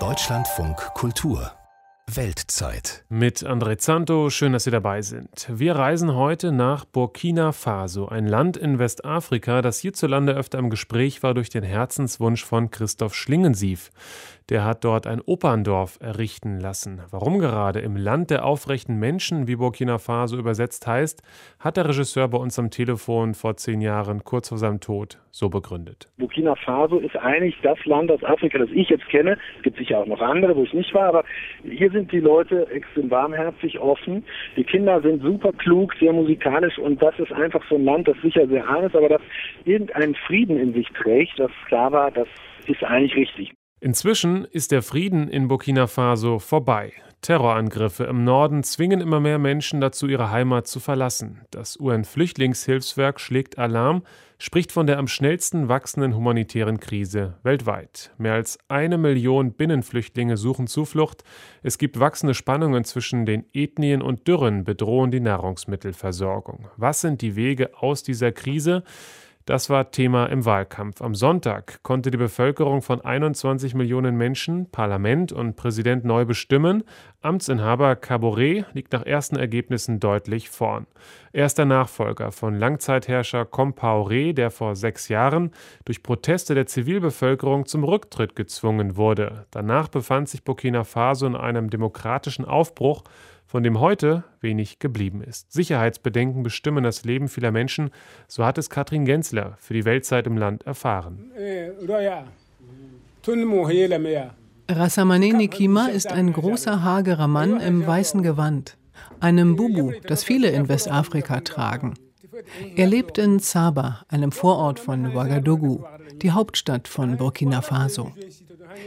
Deutschlandfunk Kultur Weltzeit. Mit André Zanto, schön, dass Sie dabei sind. Wir reisen heute nach Burkina Faso, ein Land in Westafrika, das hierzulande öfter im Gespräch war durch den Herzenswunsch von Christoph Schlingensief. Der hat dort ein Operndorf errichten lassen. Warum gerade im Land der aufrechten Menschen, wie Burkina Faso übersetzt heißt, hat der Regisseur bei uns am Telefon vor zehn Jahren, kurz vor seinem Tod, so begründet. Burkina Faso ist eigentlich das Land aus Afrika, das ich jetzt kenne. Es gibt sicher auch noch andere, wo ich nicht war, aber hier sind die Leute extrem warmherzig, offen. Die Kinder sind super klug, sehr musikalisch und das ist einfach so ein Land, das sicher sehr arm ist, aber das irgendeinen Frieden in sich trägt, das klar war, das ist eigentlich richtig. Inzwischen ist der Frieden in Burkina Faso vorbei. Terrorangriffe im Norden zwingen immer mehr Menschen dazu, ihre Heimat zu verlassen. Das UN-Flüchtlingshilfswerk schlägt Alarm, spricht von der am schnellsten wachsenden humanitären Krise weltweit. Mehr als eine Million Binnenflüchtlinge suchen Zuflucht. Es gibt wachsende Spannungen zwischen den Ethnien und Dürren bedrohen die Nahrungsmittelversorgung. Was sind die Wege aus dieser Krise? Das war Thema im Wahlkampf. Am Sonntag konnte die Bevölkerung von 21 Millionen Menschen Parlament und Präsident neu bestimmen. Amtsinhaber Caboret liegt nach ersten Ergebnissen deutlich vorn. Er ist der Nachfolger von Langzeitherrscher Compaoré, der vor sechs Jahren durch Proteste der Zivilbevölkerung zum Rücktritt gezwungen wurde. Danach befand sich Burkina Faso in einem demokratischen Aufbruch von dem heute wenig geblieben ist. Sicherheitsbedenken bestimmen das Leben vieler Menschen, so hat es Katrin Gensler für die Weltzeit im Land erfahren. Rassamane Nikima ist ein großer, hagerer Mann im weißen Gewand, einem Bubu, das viele in Westafrika tragen. Er lebt in Saba, einem Vorort von Ouagadougou, die Hauptstadt von Burkina Faso.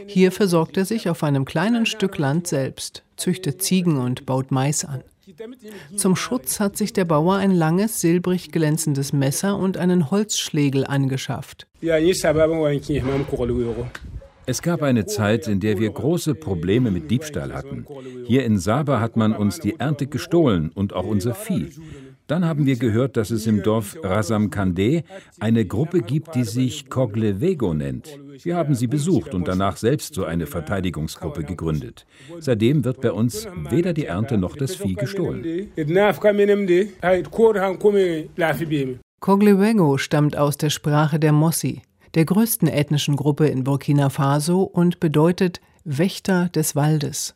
Hier versorgt er sich auf einem kleinen Stück Land selbst, züchtet Ziegen und baut Mais an. Zum Schutz hat sich der Bauer ein langes, silbrig glänzendes Messer und einen Holzschlegel angeschafft. Es gab eine Zeit, in der wir große Probleme mit Diebstahl hatten. Hier in Saba hat man uns die Ernte gestohlen und auch unser Vieh. Dann haben wir gehört, dass es im Dorf Rasam Kande eine Gruppe gibt, die sich Coglevego nennt. Wir haben sie besucht und danach selbst so eine Verteidigungsgruppe gegründet. Seitdem wird bei uns weder die Ernte noch das Vieh gestohlen. Coglevego stammt aus der Sprache der Mossi, der größten ethnischen Gruppe in Burkina Faso und bedeutet Wächter des Waldes.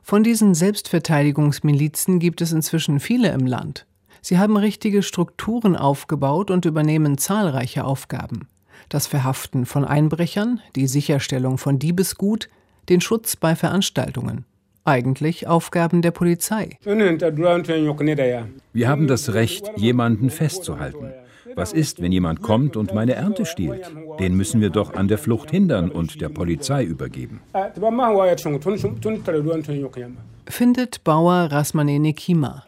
Von diesen Selbstverteidigungsmilizen gibt es inzwischen viele im Land. Sie haben richtige Strukturen aufgebaut und übernehmen zahlreiche Aufgaben. Das Verhaften von Einbrechern, die Sicherstellung von Diebesgut, den Schutz bei Veranstaltungen. Eigentlich Aufgaben der Polizei. Wir haben das Recht, jemanden festzuhalten. Was ist, wenn jemand kommt und meine Ernte stiehlt? Den müssen wir doch an der Flucht hindern und der Polizei übergeben. Findet Bauer Rasmanene Kima.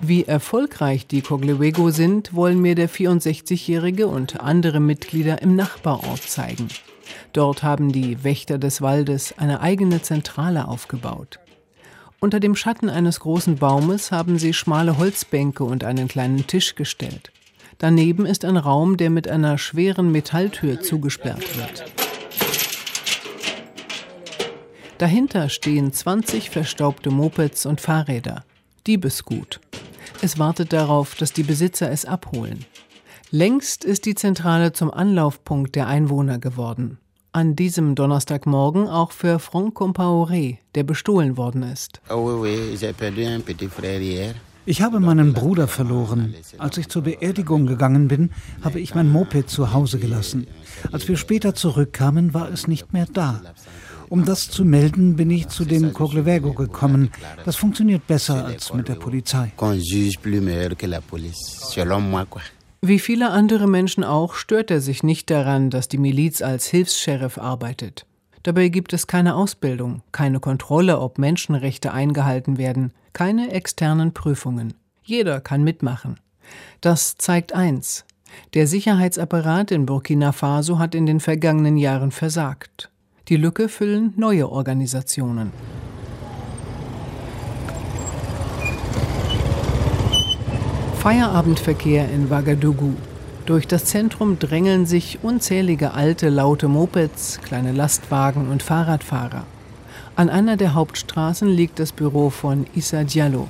Wie erfolgreich die Coglewego sind, wollen mir der 64-Jährige und andere Mitglieder im Nachbarort zeigen. Dort haben die Wächter des Waldes eine eigene Zentrale aufgebaut. Unter dem Schatten eines großen Baumes haben sie schmale Holzbänke und einen kleinen Tisch gestellt. Daneben ist ein Raum, der mit einer schweren Metalltür zugesperrt wird. Dahinter stehen 20 verstaubte Mopeds und Fahrräder. Diebesgut. Es wartet darauf, dass die Besitzer es abholen. Längst ist die Zentrale zum Anlaufpunkt der Einwohner geworden. An diesem Donnerstagmorgen auch für Franck Compaoré, der bestohlen worden ist. Ich habe meinen Bruder verloren. Als ich zur Beerdigung gegangen bin, habe ich mein Moped zu Hause gelassen. Als wir später zurückkamen, war es nicht mehr da. Um das zu melden, bin ich zu dem Coglevego gekommen. Das funktioniert besser als mit der Polizei. Wie viele andere Menschen auch, stört er sich nicht daran, dass die Miliz als Hilfs-Sheriff arbeitet. Dabei gibt es keine Ausbildung, keine Kontrolle, ob Menschenrechte eingehalten werden, keine externen Prüfungen. Jeder kann mitmachen. Das zeigt eins. Der Sicherheitsapparat in Burkina Faso hat in den vergangenen Jahren versagt. Die Lücke füllen neue Organisationen. Feierabendverkehr in Ouagadougou. Durch das Zentrum drängeln sich unzählige alte, laute Mopeds, kleine Lastwagen und Fahrradfahrer. An einer der Hauptstraßen liegt das Büro von Issa Diallo.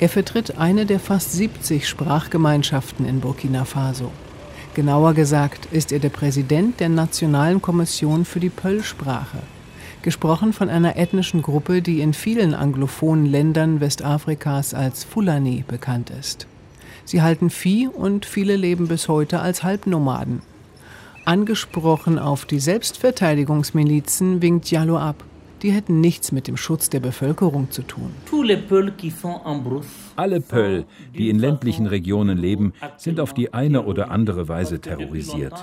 Er vertritt eine der fast 70 Sprachgemeinschaften in Burkina Faso. Genauer gesagt ist er der Präsident der Nationalen Kommission für die Pöll-Sprache. Gesprochen von einer ethnischen Gruppe, die in vielen anglophonen Ländern Westafrikas als Fulani bekannt ist. Sie halten Vieh und viele leben bis heute als Halbnomaden. Angesprochen auf die Selbstverteidigungsmilizen winkt Diallo ab die hätten nichts mit dem Schutz der Bevölkerung zu tun. Alle Pöll, die in ländlichen Regionen leben, sind auf die eine oder andere Weise terrorisiert.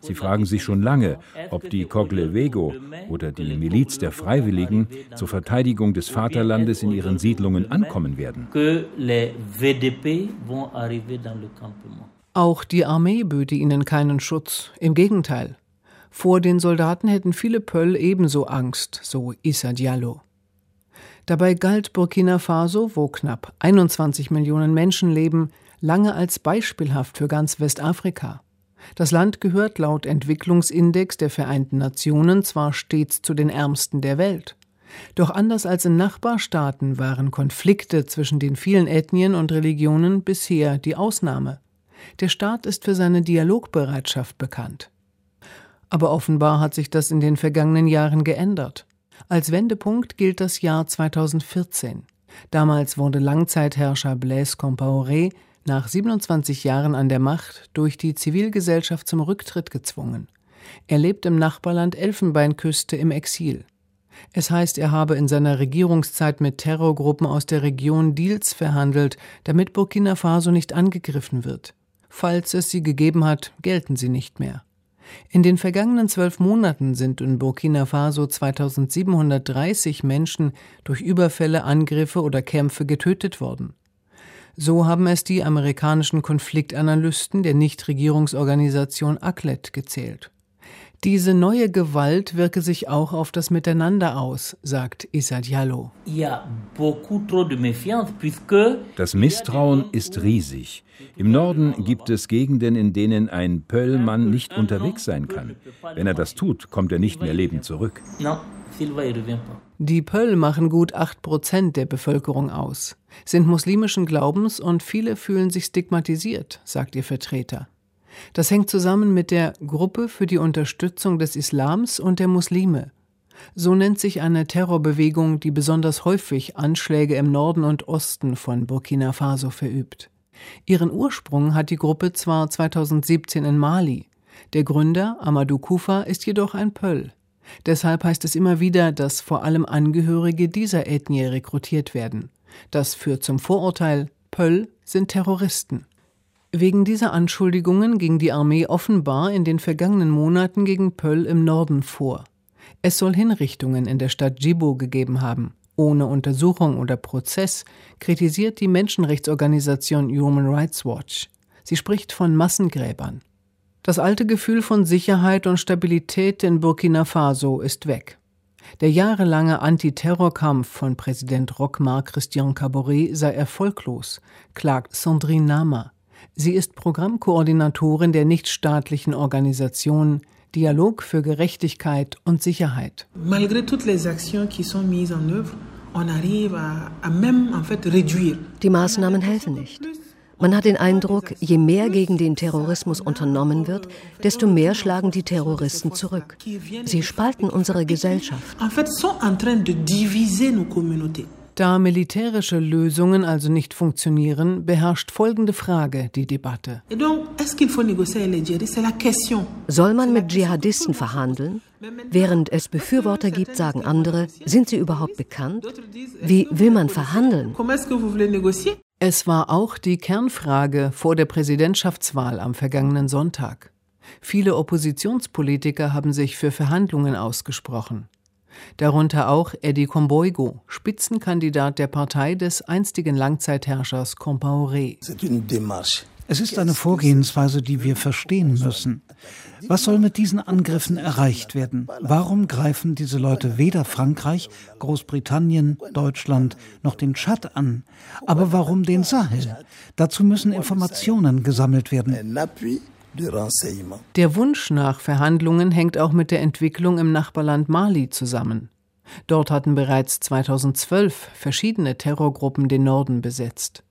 Sie fragen sich schon lange, ob die Coglevego oder die Miliz der Freiwilligen zur Verteidigung des Vaterlandes in ihren Siedlungen ankommen werden. Auch die Armee böte ihnen keinen Schutz. Im Gegenteil. Vor den Soldaten hätten viele Pöll ebenso Angst, so Issa Diallo. Dabei galt Burkina Faso, wo knapp 21 Millionen Menschen leben, lange als beispielhaft für ganz Westafrika. Das Land gehört laut Entwicklungsindex der Vereinten Nationen zwar stets zu den ärmsten der Welt. Doch anders als in Nachbarstaaten waren Konflikte zwischen den vielen Ethnien und Religionen bisher die Ausnahme. Der Staat ist für seine Dialogbereitschaft bekannt. Aber offenbar hat sich das in den vergangenen Jahren geändert. Als Wendepunkt gilt das Jahr 2014. Damals wurde Langzeitherrscher Blaise Compaoré nach 27 Jahren an der Macht durch die Zivilgesellschaft zum Rücktritt gezwungen. Er lebt im Nachbarland Elfenbeinküste im Exil. Es heißt, er habe in seiner Regierungszeit mit Terrorgruppen aus der Region Deals verhandelt, damit Burkina Faso nicht angegriffen wird. Falls es sie gegeben hat, gelten sie nicht mehr. In den vergangenen zwölf Monaten sind in Burkina Faso 2730 Menschen durch Überfälle, Angriffe oder Kämpfe getötet worden. So haben es die amerikanischen Konfliktanalysten der Nichtregierungsorganisation ACLED gezählt. Diese neue Gewalt wirke sich auch auf das Miteinander aus, sagt Issa Diallo. Das Misstrauen ist riesig. Im Norden gibt es Gegenden, in denen ein Pöllmann nicht unterwegs sein kann. Wenn er das tut, kommt er nicht mehr lebend zurück. Die Pöll machen gut 8 Prozent der Bevölkerung aus, sind muslimischen Glaubens und viele fühlen sich stigmatisiert, sagt ihr Vertreter. Das hängt zusammen mit der Gruppe für die Unterstützung des Islams und der Muslime. So nennt sich eine Terrorbewegung, die besonders häufig Anschläge im Norden und Osten von Burkina Faso verübt. Ihren Ursprung hat die Gruppe zwar 2017 in Mali. Der Gründer, Amadou Kufa, ist jedoch ein Pöll. Deshalb heißt es immer wieder, dass vor allem Angehörige dieser Ethnie rekrutiert werden. Das führt zum Vorurteil, Pöll sind Terroristen. Wegen dieser Anschuldigungen ging die Armee offenbar in den vergangenen Monaten gegen Pöll im Norden vor. Es soll Hinrichtungen in der Stadt Djibo gegeben haben. Ohne Untersuchung oder Prozess kritisiert die Menschenrechtsorganisation Human Rights Watch. Sie spricht von Massengräbern. Das alte Gefühl von Sicherheit und Stabilität in Burkina Faso ist weg. Der jahrelange Antiterrorkampf von Präsident Rochmar Christian Caboret sei erfolglos, klagt Sandrine Nama. Sie ist Programmkoordinatorin der nichtstaatlichen Organisation Dialog für Gerechtigkeit und Sicherheit. Malgré toutes les actions qui sont mises en œuvre, on arrive à, à même en fait réduire. Die Maßnahmen helfen nicht. Man hat den Eindruck, je mehr gegen den Terrorismus unternommen wird, desto mehr schlagen die Terroristen zurück. Sie spalten unsere Gesellschaft. En fait, sont en train de diviser nos communautés. Da militärische Lösungen also nicht funktionieren, beherrscht folgende Frage die Debatte. Soll man mit Dschihadisten verhandeln? Während es Befürworter gibt, sagen andere, sind sie überhaupt bekannt? Wie will man verhandeln? Es war auch die Kernfrage vor der Präsidentschaftswahl am vergangenen Sonntag. Viele Oppositionspolitiker haben sich für Verhandlungen ausgesprochen darunter auch Eddie Comboigo, Spitzenkandidat der Partei des einstigen Langzeitherrschers Compaoré. Es ist eine Vorgehensweise, die wir verstehen müssen. Was soll mit diesen Angriffen erreicht werden? Warum greifen diese Leute weder Frankreich, Großbritannien, Deutschland noch den Tschad an? Aber warum den Sahel? Dazu müssen Informationen gesammelt werden. Der Wunsch nach Verhandlungen hängt auch mit der Entwicklung im Nachbarland Mali zusammen. Dort hatten bereits 2012 verschiedene Terrorgruppen den Norden besetzt.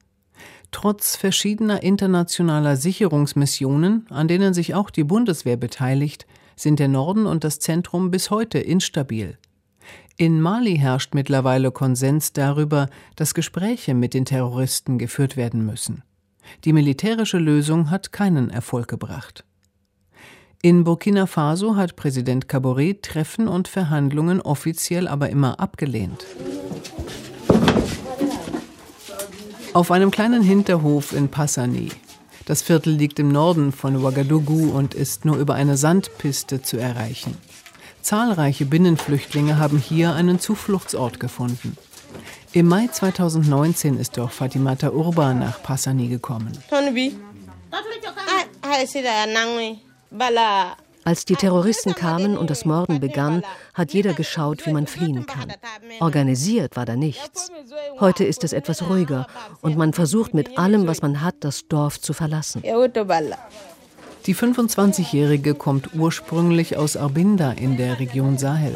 Trotz verschiedener internationaler Sicherungsmissionen, an denen sich auch die Bundeswehr beteiligt, sind der Norden und das Zentrum bis heute instabil. In Mali herrscht mittlerweile Konsens darüber, dass Gespräche mit den Terroristen geführt werden müssen. Die militärische Lösung hat keinen Erfolg gebracht. In Burkina Faso hat Präsident Kabore Treffen und Verhandlungen offiziell aber immer abgelehnt. Auf einem kleinen Hinterhof in Passani. Das Viertel liegt im Norden von Ouagadougou und ist nur über eine Sandpiste zu erreichen. Zahlreiche Binnenflüchtlinge haben hier einen Zufluchtsort gefunden. Im Mai 2019 ist doch Fatimata Urba nach Passani gekommen. Als die Terroristen kamen und das Morden begann, hat jeder geschaut, wie man fliehen kann. Organisiert war da nichts. Heute ist es etwas ruhiger und man versucht mit allem, was man hat, das Dorf zu verlassen. Die 25-Jährige kommt ursprünglich aus Arbinda in der Region Sahel.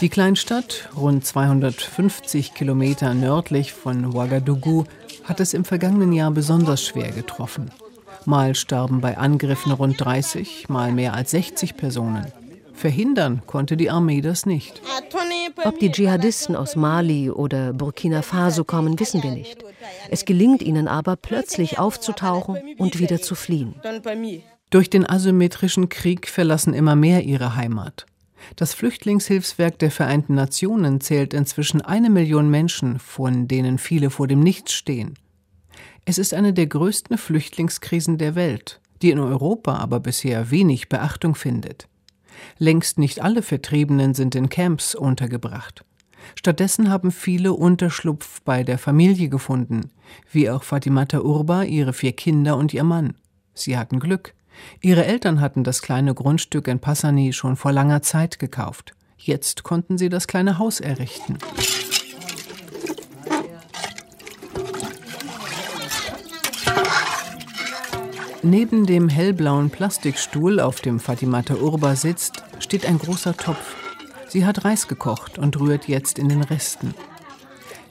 Die Kleinstadt, rund 250 Kilometer nördlich von Ouagadougou, hat es im vergangenen Jahr besonders schwer getroffen. Mal starben bei Angriffen rund 30, mal mehr als 60 Personen. Verhindern konnte die Armee das nicht. Ob die Dschihadisten aus Mali oder Burkina Faso kommen, wissen wir nicht. Es gelingt ihnen aber, plötzlich aufzutauchen und wieder zu fliehen. Durch den asymmetrischen Krieg verlassen immer mehr ihre Heimat. Das Flüchtlingshilfswerk der Vereinten Nationen zählt inzwischen eine Million Menschen, von denen viele vor dem Nichts stehen. Es ist eine der größten Flüchtlingskrisen der Welt, die in Europa aber bisher wenig Beachtung findet. Längst nicht alle Vertriebenen sind in Camps untergebracht. Stattdessen haben viele Unterschlupf bei der Familie gefunden, wie auch Fatimata Urba, ihre vier Kinder und ihr Mann. Sie hatten Glück. Ihre Eltern hatten das kleine Grundstück in Passani schon vor langer Zeit gekauft. Jetzt konnten sie das kleine Haus errichten. Neben dem hellblauen Plastikstuhl, auf dem Fatimata Urba sitzt, steht ein großer Topf. Sie hat Reis gekocht und rührt jetzt in den Resten.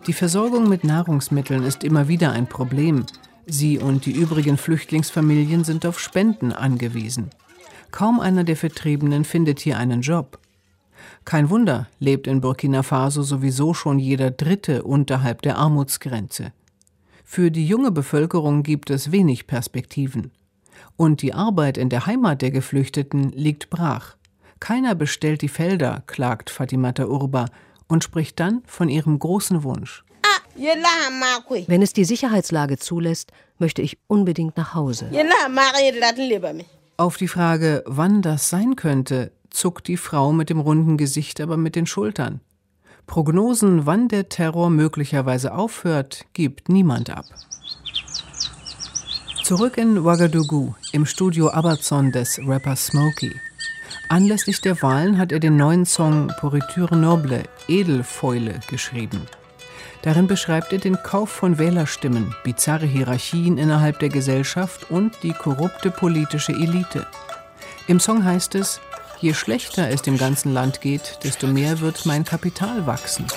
Die Versorgung mit Nahrungsmitteln ist immer wieder ein Problem. Sie und die übrigen Flüchtlingsfamilien sind auf Spenden angewiesen. Kaum einer der Vertriebenen findet hier einen Job. Kein Wunder, lebt in Burkina Faso sowieso schon jeder Dritte unterhalb der Armutsgrenze. Für die junge Bevölkerung gibt es wenig Perspektiven. Und die Arbeit in der Heimat der Geflüchteten liegt brach. Keiner bestellt die Felder, klagt Fatimata Urba und spricht dann von ihrem großen Wunsch. Wenn es die Sicherheitslage zulässt, möchte ich unbedingt nach Hause. Auf die Frage, wann das sein könnte, zuckt die Frau mit dem runden Gesicht aber mit den Schultern. Prognosen, wann der Terror möglicherweise aufhört, gibt niemand ab. Zurück in Ouagadougou, im Studio Abazon des Rappers Smokey. Anlässlich der Wahlen hat er den neuen Song Pourriture Noble, Edelfäule, geschrieben. Darin beschreibt er den Kauf von Wählerstimmen, bizarre Hierarchien innerhalb der Gesellschaft und die korrupte politische Elite. Im Song heißt es, je schlechter es dem ganzen Land geht, desto mehr wird mein Kapital wachsen.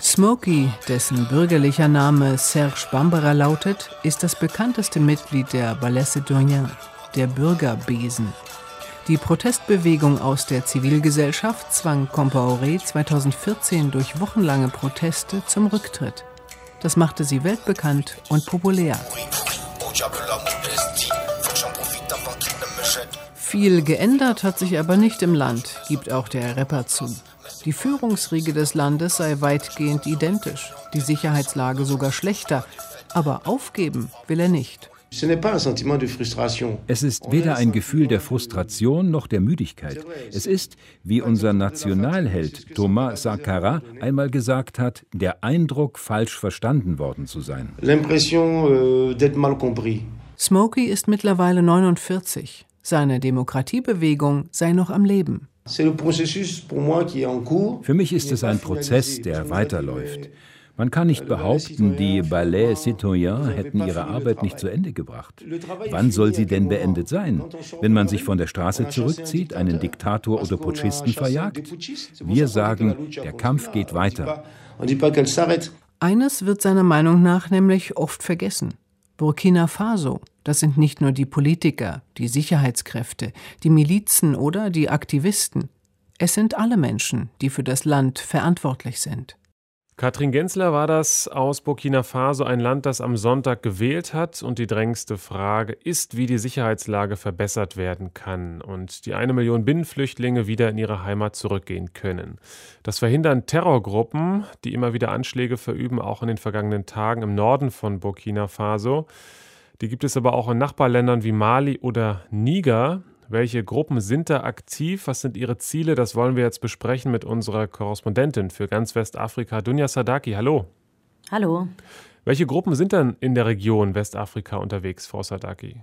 Smokey, dessen bürgerlicher Name Serge Bambara lautet, ist das bekannteste Mitglied der Ballet Citoyen, der Bürgerbesen. Die Protestbewegung aus der Zivilgesellschaft zwang Compaoré 2014 durch wochenlange Proteste zum Rücktritt. Das machte sie weltbekannt und populär. Viel geändert hat sich aber nicht im Land, gibt auch der Rapper zu. Die Führungsriege des Landes sei weitgehend identisch, die Sicherheitslage sogar schlechter, aber aufgeben will er nicht. Es ist weder ein Gefühl der Frustration noch der Müdigkeit. Es ist, wie unser Nationalheld Thomas Sankara einmal gesagt hat, der Eindruck, falsch verstanden worden zu sein. Euh, Smokey ist mittlerweile 49. Seine Demokratiebewegung sei noch am Leben. Für mich ist es ein Prozess, der weiterläuft. Man kann nicht behaupten, die Ballet Citoyen hätten ihre Arbeit nicht zu Ende gebracht. Wann soll sie denn beendet sein? Wenn man sich von der Straße zurückzieht, einen Diktator oder Putschisten verjagt? Wir sagen, der Kampf geht weiter. Eines wird seiner Meinung nach nämlich oft vergessen. Burkina Faso, das sind nicht nur die Politiker, die Sicherheitskräfte, die Milizen oder die Aktivisten. Es sind alle Menschen, die für das Land verantwortlich sind. Katrin Gensler war das aus Burkina Faso, ein Land, das am Sonntag gewählt hat. Und die drängendste Frage ist, wie die Sicherheitslage verbessert werden kann und die eine Million Binnenflüchtlinge wieder in ihre Heimat zurückgehen können. Das verhindern Terrorgruppen, die immer wieder Anschläge verüben, auch in den vergangenen Tagen im Norden von Burkina Faso. Die gibt es aber auch in Nachbarländern wie Mali oder Niger. Welche Gruppen sind da aktiv? Was sind ihre Ziele? Das wollen wir jetzt besprechen mit unserer Korrespondentin für ganz Westafrika, Dunja Sadaki. Hallo. Hallo. Welche Gruppen sind dann in der Region Westafrika unterwegs, Frau Sadaki?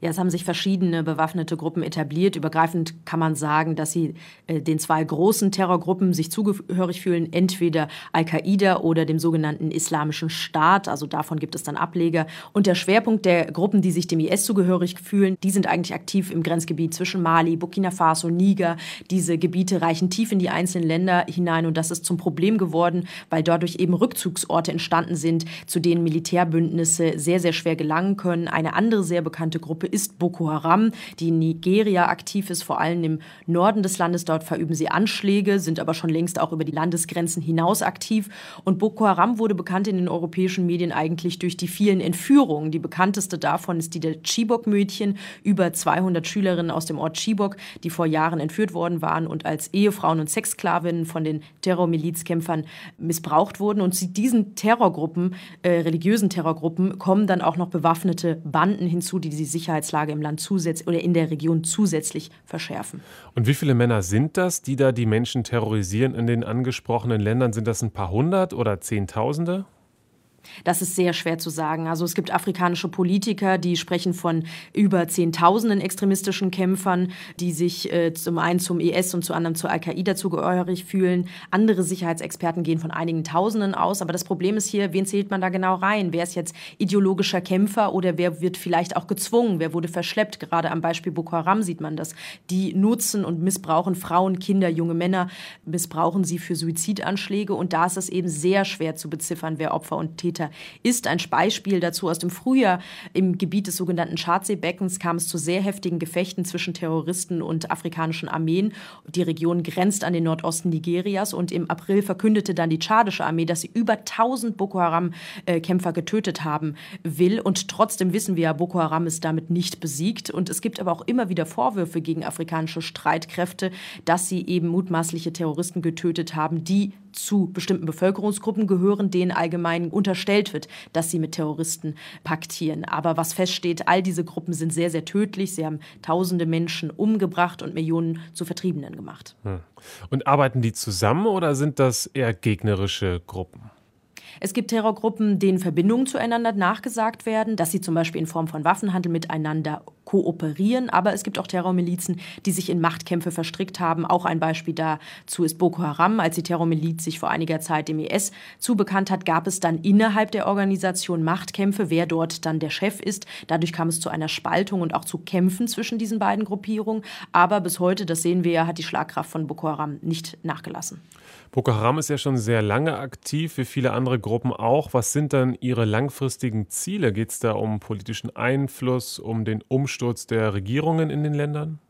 Ja, es haben sich verschiedene bewaffnete Gruppen etabliert. Übergreifend kann man sagen, dass sie äh, den zwei großen Terrorgruppen sich zugehörig fühlen, entweder Al-Qaida oder dem sogenannten Islamischen Staat. Also davon gibt es dann Ableger. Und der Schwerpunkt der Gruppen, die sich dem IS zugehörig fühlen, die sind eigentlich aktiv im Grenzgebiet zwischen Mali, Burkina Faso, Niger. Diese Gebiete reichen tief in die einzelnen Länder hinein und das ist zum Problem geworden, weil dadurch eben Rückzugsorte entstanden sind, zu denen Militärbündnisse sehr, sehr schwer gelangen können. Eine andere sehr bekannte Gruppe ist Boko Haram, die in Nigeria aktiv ist, vor allem im Norden des Landes. Dort verüben sie Anschläge, sind aber schon längst auch über die Landesgrenzen hinaus aktiv. Und Boko Haram wurde bekannt in den europäischen Medien eigentlich durch die vielen Entführungen. Die bekannteste davon ist die der Chibok-Mädchen, über 200 Schülerinnen aus dem Ort Chibok, die vor Jahren entführt worden waren und als Ehefrauen und Sexsklavinnen von den Terrormilizkämpfern missbraucht wurden. Und diesen Terrorgruppen, äh, religiösen Terrorgruppen, kommen dann auch noch bewaffnete Banden hinzu, die die Sicherheit Sicherheitslage im Land zusätzlich oder in der Region zusätzlich verschärfen. Und wie viele Männer sind das, die da die Menschen terrorisieren in den angesprochenen Ländern? Sind das ein paar hundert oder Zehntausende? Das ist sehr schwer zu sagen. Also es gibt afrikanische Politiker, die sprechen von über Zehntausenden extremistischen Kämpfern, die sich äh, zum einen zum IS und zum anderen zur Al-Qaida zugehörig fühlen. Andere Sicherheitsexperten gehen von einigen Tausenden aus. Aber das Problem ist hier, wen zählt man da genau rein? Wer ist jetzt ideologischer Kämpfer oder wer wird vielleicht auch gezwungen? Wer wurde verschleppt? Gerade am Beispiel Boko Haram sieht man das. Die nutzen und missbrauchen Frauen, Kinder, junge Männer, missbrauchen sie für Suizidanschläge. Und da ist es eben sehr schwer zu beziffern, wer Opfer und Täter Kilometer ist. Ein Beispiel dazu aus dem Frühjahr im Gebiet des sogenannten Tschadsee-Beckens kam es zu sehr heftigen Gefechten zwischen Terroristen und afrikanischen Armeen. Die Region grenzt an den Nordosten Nigerias und im April verkündete dann die tschadische Armee, dass sie über 1000 Boko Haram-Kämpfer getötet haben will. Und trotzdem wissen wir ja, Boko Haram ist damit nicht besiegt. Und es gibt aber auch immer wieder Vorwürfe gegen afrikanische Streitkräfte, dass sie eben mutmaßliche Terroristen getötet haben, die zu bestimmten Bevölkerungsgruppen gehören, denen allgemein unterstellt wird, dass sie mit Terroristen paktieren. Aber was feststeht, all diese Gruppen sind sehr, sehr tödlich. Sie haben tausende Menschen umgebracht und Millionen zu Vertriebenen gemacht. Hm. Und arbeiten die zusammen oder sind das eher gegnerische Gruppen? Es gibt Terrorgruppen, denen Verbindungen zueinander nachgesagt werden, dass sie zum Beispiel in Form von Waffenhandel miteinander kooperieren. Aber es gibt auch Terrormilizen, die sich in Machtkämpfe verstrickt haben. Auch ein Beispiel dazu ist Boko Haram. Als die Terrormiliz sich vor einiger Zeit dem IS zubekannt hat, gab es dann innerhalb der Organisation Machtkämpfe, wer dort dann der Chef ist. Dadurch kam es zu einer Spaltung und auch zu Kämpfen zwischen diesen beiden Gruppierungen. Aber bis heute, das sehen wir ja, hat die Schlagkraft von Boko Haram nicht nachgelassen. Boko Haram ist ja schon sehr lange aktiv, wie viele andere Gruppen auch. Was sind dann Ihre langfristigen Ziele? Geht es da um politischen Einfluss, um den Umsturz der Regierungen in den Ländern?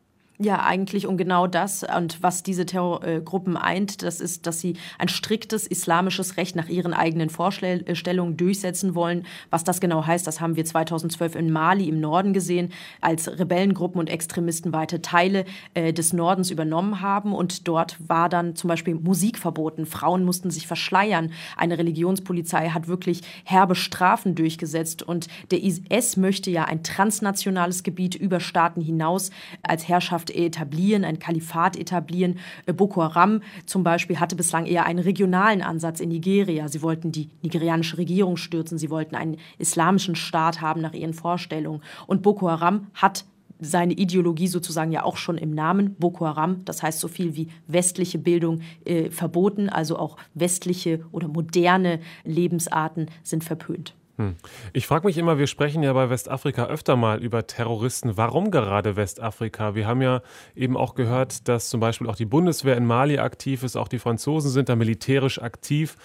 Ja, eigentlich um genau das. Und was diese Terrorgruppen eint, das ist, dass sie ein striktes islamisches Recht nach ihren eigenen Vorstellungen durchsetzen wollen. Was das genau heißt, das haben wir 2012 in Mali im Norden gesehen, als Rebellengruppen und Extremisten weite Teile äh, des Nordens übernommen haben. Und dort war dann zum Beispiel Musik verboten. Frauen mussten sich verschleiern. Eine Religionspolizei hat wirklich herbe Strafen durchgesetzt. Und der IS möchte ja ein transnationales Gebiet über Staaten hinaus als Herrschaft etablieren, ein Kalifat etablieren. Äh, Boko Haram zum Beispiel hatte bislang eher einen regionalen Ansatz in Nigeria. Sie wollten die nigerianische Regierung stürzen, sie wollten einen islamischen Staat haben nach ihren Vorstellungen. Und Boko Haram hat seine Ideologie sozusagen ja auch schon im Namen, Boko Haram, das heißt so viel wie westliche Bildung äh, verboten, also auch westliche oder moderne Lebensarten sind verpönt. Hm. Ich frage mich immer, wir sprechen ja bei Westafrika öfter mal über Terroristen. Warum gerade Westafrika? Wir haben ja eben auch gehört, dass zum Beispiel auch die Bundeswehr in Mali aktiv ist, auch die Franzosen sind da militärisch aktiv.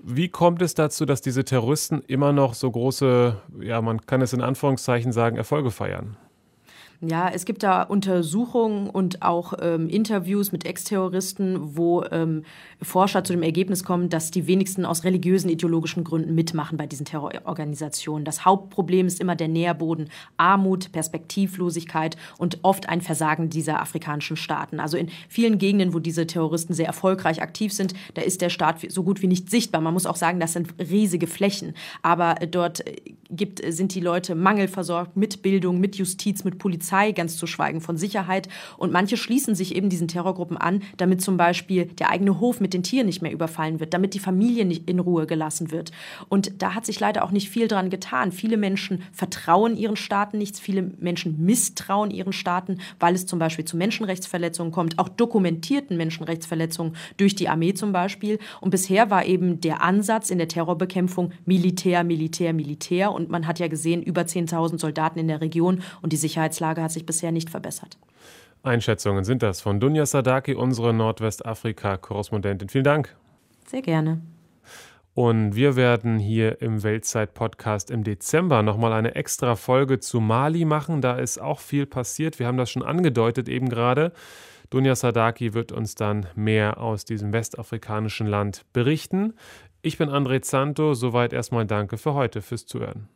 Wie kommt es dazu, dass diese Terroristen immer noch so große, ja, man kann es in Anführungszeichen sagen, Erfolge feiern? Ja, es gibt da Untersuchungen und auch ähm, Interviews mit Ex-Terroristen, wo ähm, Forscher zu dem Ergebnis kommen, dass die wenigsten aus religiösen, ideologischen Gründen mitmachen bei diesen Terrororganisationen. Das Hauptproblem ist immer der Nährboden Armut, Perspektivlosigkeit und oft ein Versagen dieser afrikanischen Staaten. Also in vielen Gegenden, wo diese Terroristen sehr erfolgreich aktiv sind, da ist der Staat so gut wie nicht sichtbar. Man muss auch sagen, das sind riesige Flächen. Aber dort gibt, sind die Leute mangelversorgt mit Bildung, mit Justiz, mit Polizei Polizei, ganz zu schweigen von Sicherheit. Und manche schließen sich eben diesen Terrorgruppen an, damit zum Beispiel der eigene Hof mit den Tieren nicht mehr überfallen wird, damit die Familie nicht in Ruhe gelassen wird. Und da hat sich leider auch nicht viel dran getan. Viele Menschen vertrauen ihren Staaten nichts, viele Menschen misstrauen ihren Staaten, weil es zum Beispiel zu Menschenrechtsverletzungen kommt, auch dokumentierten Menschenrechtsverletzungen durch die Armee zum Beispiel. Und bisher war eben der Ansatz in der Terrorbekämpfung Militär, Militär, Militär. Und man hat ja gesehen, über 10.000 Soldaten in der Region und die Sicherheitslage Lage hat sich bisher nicht verbessert. Einschätzungen sind das von Dunja Sadaki, unsere Nordwestafrika-Korrespondentin. Vielen Dank. Sehr gerne. Und wir werden hier im Weltzeit-Podcast im Dezember nochmal eine extra Folge zu Mali machen. Da ist auch viel passiert. Wir haben das schon angedeutet eben gerade. Dunja Sadaki wird uns dann mehr aus diesem westafrikanischen Land berichten. Ich bin André Zanto. Soweit erstmal danke für heute fürs Zuhören.